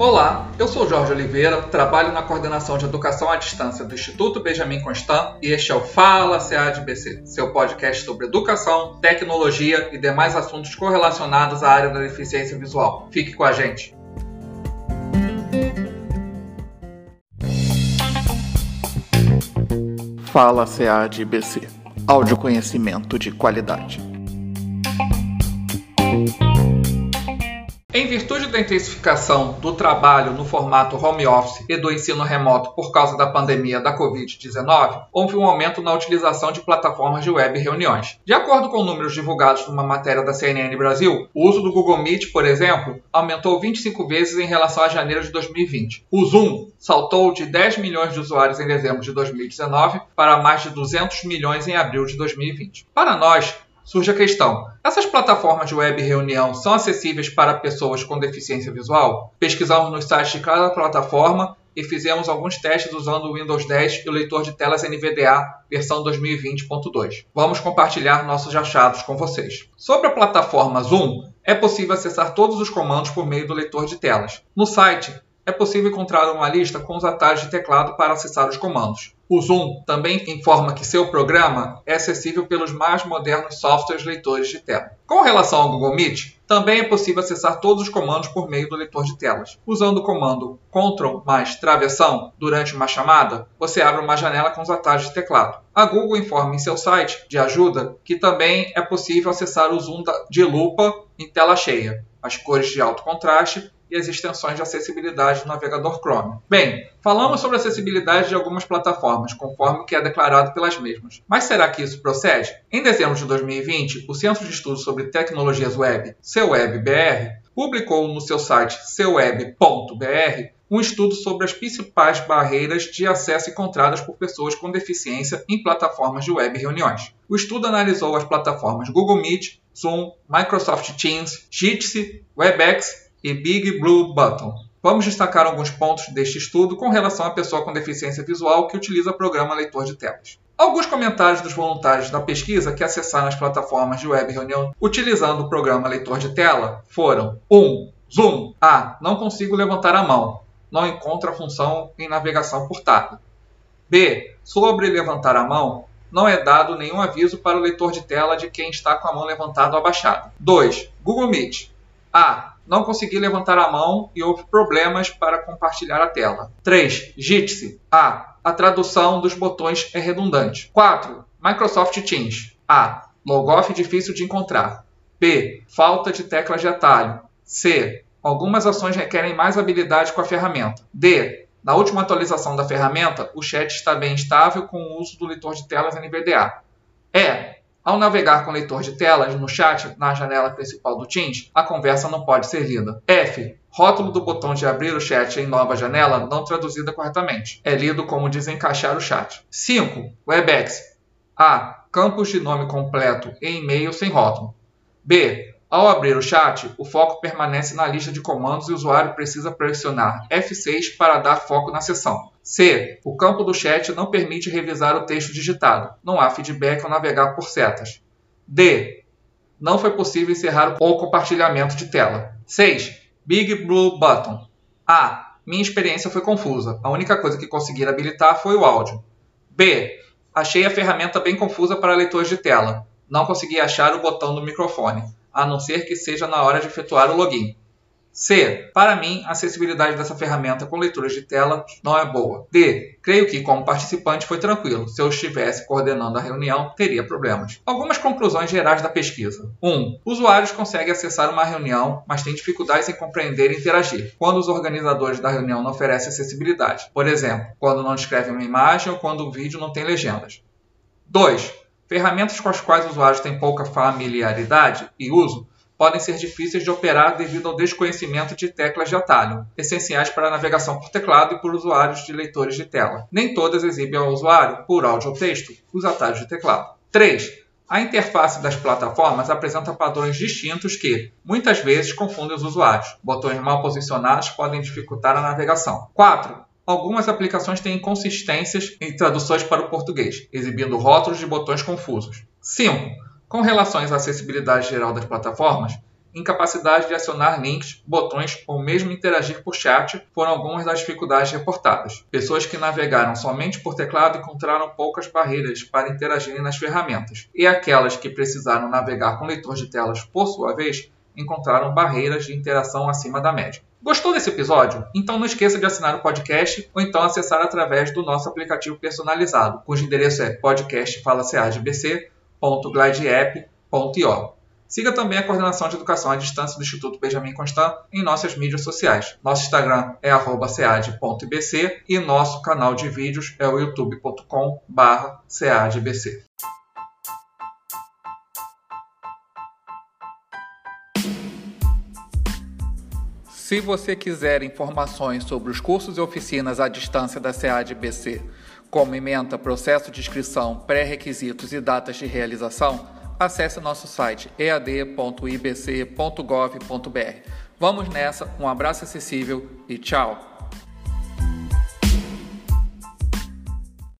Olá, eu sou Jorge Oliveira, trabalho na coordenação de educação à distância do Instituto Benjamin Constant e este é o Fala CADBC, seu podcast sobre educação, tecnologia e demais assuntos correlacionados à área da deficiência visual. Fique com a gente. Fala CADBC, áudio conhecimento de qualidade. Da intensificação do trabalho no formato home office e do ensino remoto por causa da pandemia da Covid-19, houve um aumento na utilização de plataformas de web reuniões. De acordo com números divulgados numa matéria da CNN Brasil, o uso do Google Meet, por exemplo, aumentou 25 vezes em relação a janeiro de 2020. O Zoom saltou de 10 milhões de usuários em dezembro de 2019 para mais de 200 milhões em abril de 2020. Para nós, surge a questão: essas plataformas de web reunião são acessíveis para pessoas com deficiência visual? Pesquisamos no site de cada plataforma e fizemos alguns testes usando o Windows 10 e o leitor de telas NVDA versão 2020.2. Vamos compartilhar nossos achados com vocês. Sobre a plataforma Zoom, é possível acessar todos os comandos por meio do leitor de telas. No site, é possível encontrar uma lista com os atalhos de teclado para acessar os comandos. O Zoom também informa que seu programa é acessível pelos mais modernos softwares leitores de tela. Com relação ao Google Meet, também é possível acessar todos os comandos por meio do leitor de telas. Usando o comando Ctrl mais travessão durante uma chamada, você abre uma janela com os atalhos de teclado. A Google informa em seu site de ajuda que também é possível acessar o zoom de lupa em tela cheia, as cores de alto contraste e as extensões de acessibilidade do navegador Chrome. Bem, falamos sobre a acessibilidade de algumas plataformas, conforme o que é declarado pelas mesmas. Mas será que isso procede? Em dezembro de 2020, o Centro de Estudos sobre Tecnologias Web, CEWEB-BR, publicou no seu site ceweb.br um estudo sobre as principais barreiras de acesso encontradas por pessoas com deficiência em plataformas de web reuniões. O estudo analisou as plataformas Google Meet, Zoom, Microsoft Teams, Jitsi, WebEx e Big Blue Button. Vamos destacar alguns pontos deste estudo com relação à pessoa com deficiência visual que utiliza o programa leitor de telas. Alguns comentários dos voluntários da pesquisa que acessaram as plataformas de web reunião utilizando o programa leitor de tela foram 1. Um, Zoom. A. Não consigo levantar a mão. Não encontro a função em navegação por tab. B. Sobre levantar a mão, não é dado nenhum aviso para o leitor de tela de quem está com a mão levantada ou abaixada. 2. Google Meet. A não consegui levantar a mão e houve problemas para compartilhar a tela. 3. Jitsi. A. A tradução dos botões é redundante. 4. Microsoft Teams. A. Logoff difícil de encontrar. B. Falta de teclas de atalho. C. Algumas ações requerem mais habilidade com a ferramenta. D. Na última atualização da ferramenta, o chat está bem estável com o uso do leitor de telas NVDA. E. Ao navegar com leitor de telas no chat na janela principal do Teams, a conversa não pode ser lida. F. Rótulo do botão de abrir o chat em nova janela não traduzida corretamente. É lido como desencaixar o chat. 5. Webex. A. Campos de nome completo e e-mail sem rótulo. B. Ao abrir o chat, o foco permanece na lista de comandos e o usuário precisa pressionar F6 para dar foco na sessão. C. O campo do chat não permite revisar o texto digitado. Não há feedback ao navegar por setas. D. Não foi possível encerrar o compartilhamento de tela. 6. Big Blue Button. A. Minha experiência foi confusa. A única coisa que consegui habilitar foi o áudio. B. Achei a ferramenta bem confusa para leitores de tela. Não consegui achar o botão do microfone a não ser que seja na hora de efetuar o login. C. Para mim, a acessibilidade dessa ferramenta com leituras de tela não é boa. D. Creio que, como participante, foi tranquilo. Se eu estivesse coordenando a reunião, teria problemas. Algumas conclusões gerais da pesquisa. 1. Um, usuários conseguem acessar uma reunião, mas têm dificuldades em compreender e interagir, quando os organizadores da reunião não oferecem acessibilidade. Por exemplo, quando não descrevem uma imagem ou quando o vídeo não tem legendas. 2. Ferramentas com as quais os usuários têm pouca familiaridade e uso podem ser difíceis de operar devido ao desconhecimento de teclas de atalho, essenciais para a navegação por teclado e por usuários de leitores de tela. Nem todas exibem ao usuário, por áudio ou texto, os atalhos de teclado. 3. A interface das plataformas apresenta padrões distintos que, muitas vezes, confundem os usuários. Botões mal posicionados podem dificultar a navegação. 4. Algumas aplicações têm inconsistências em traduções para o português, exibindo rótulos de botões confusos. 5. Com relação à acessibilidade geral das plataformas, incapacidade de acionar links, botões ou mesmo interagir por chat foram algumas das dificuldades reportadas. Pessoas que navegaram somente por teclado encontraram poucas barreiras para interagirem nas ferramentas, e aquelas que precisaram navegar com leitor de telas por sua vez encontraram barreiras de interação acima da média. Gostou desse episódio? Então não esqueça de assinar o podcast ou então acessar através do nosso aplicativo personalizado, cujo endereço é podcastfalaceadbc.glideapp.io. Siga também a coordenação de educação à distância do Instituto Benjamin Constant em nossas mídias sociais. Nosso Instagram é @cead.ibc e nosso canal de vídeos é o youtube.com/ceadbc. Se você quiser informações sobre os cursos e oficinas à distância da SEAD-BC, como ementa, processo de inscrição, pré-requisitos e datas de realização, acesse nosso site ead.ibc.gov.br. Vamos nessa, um abraço acessível e tchau!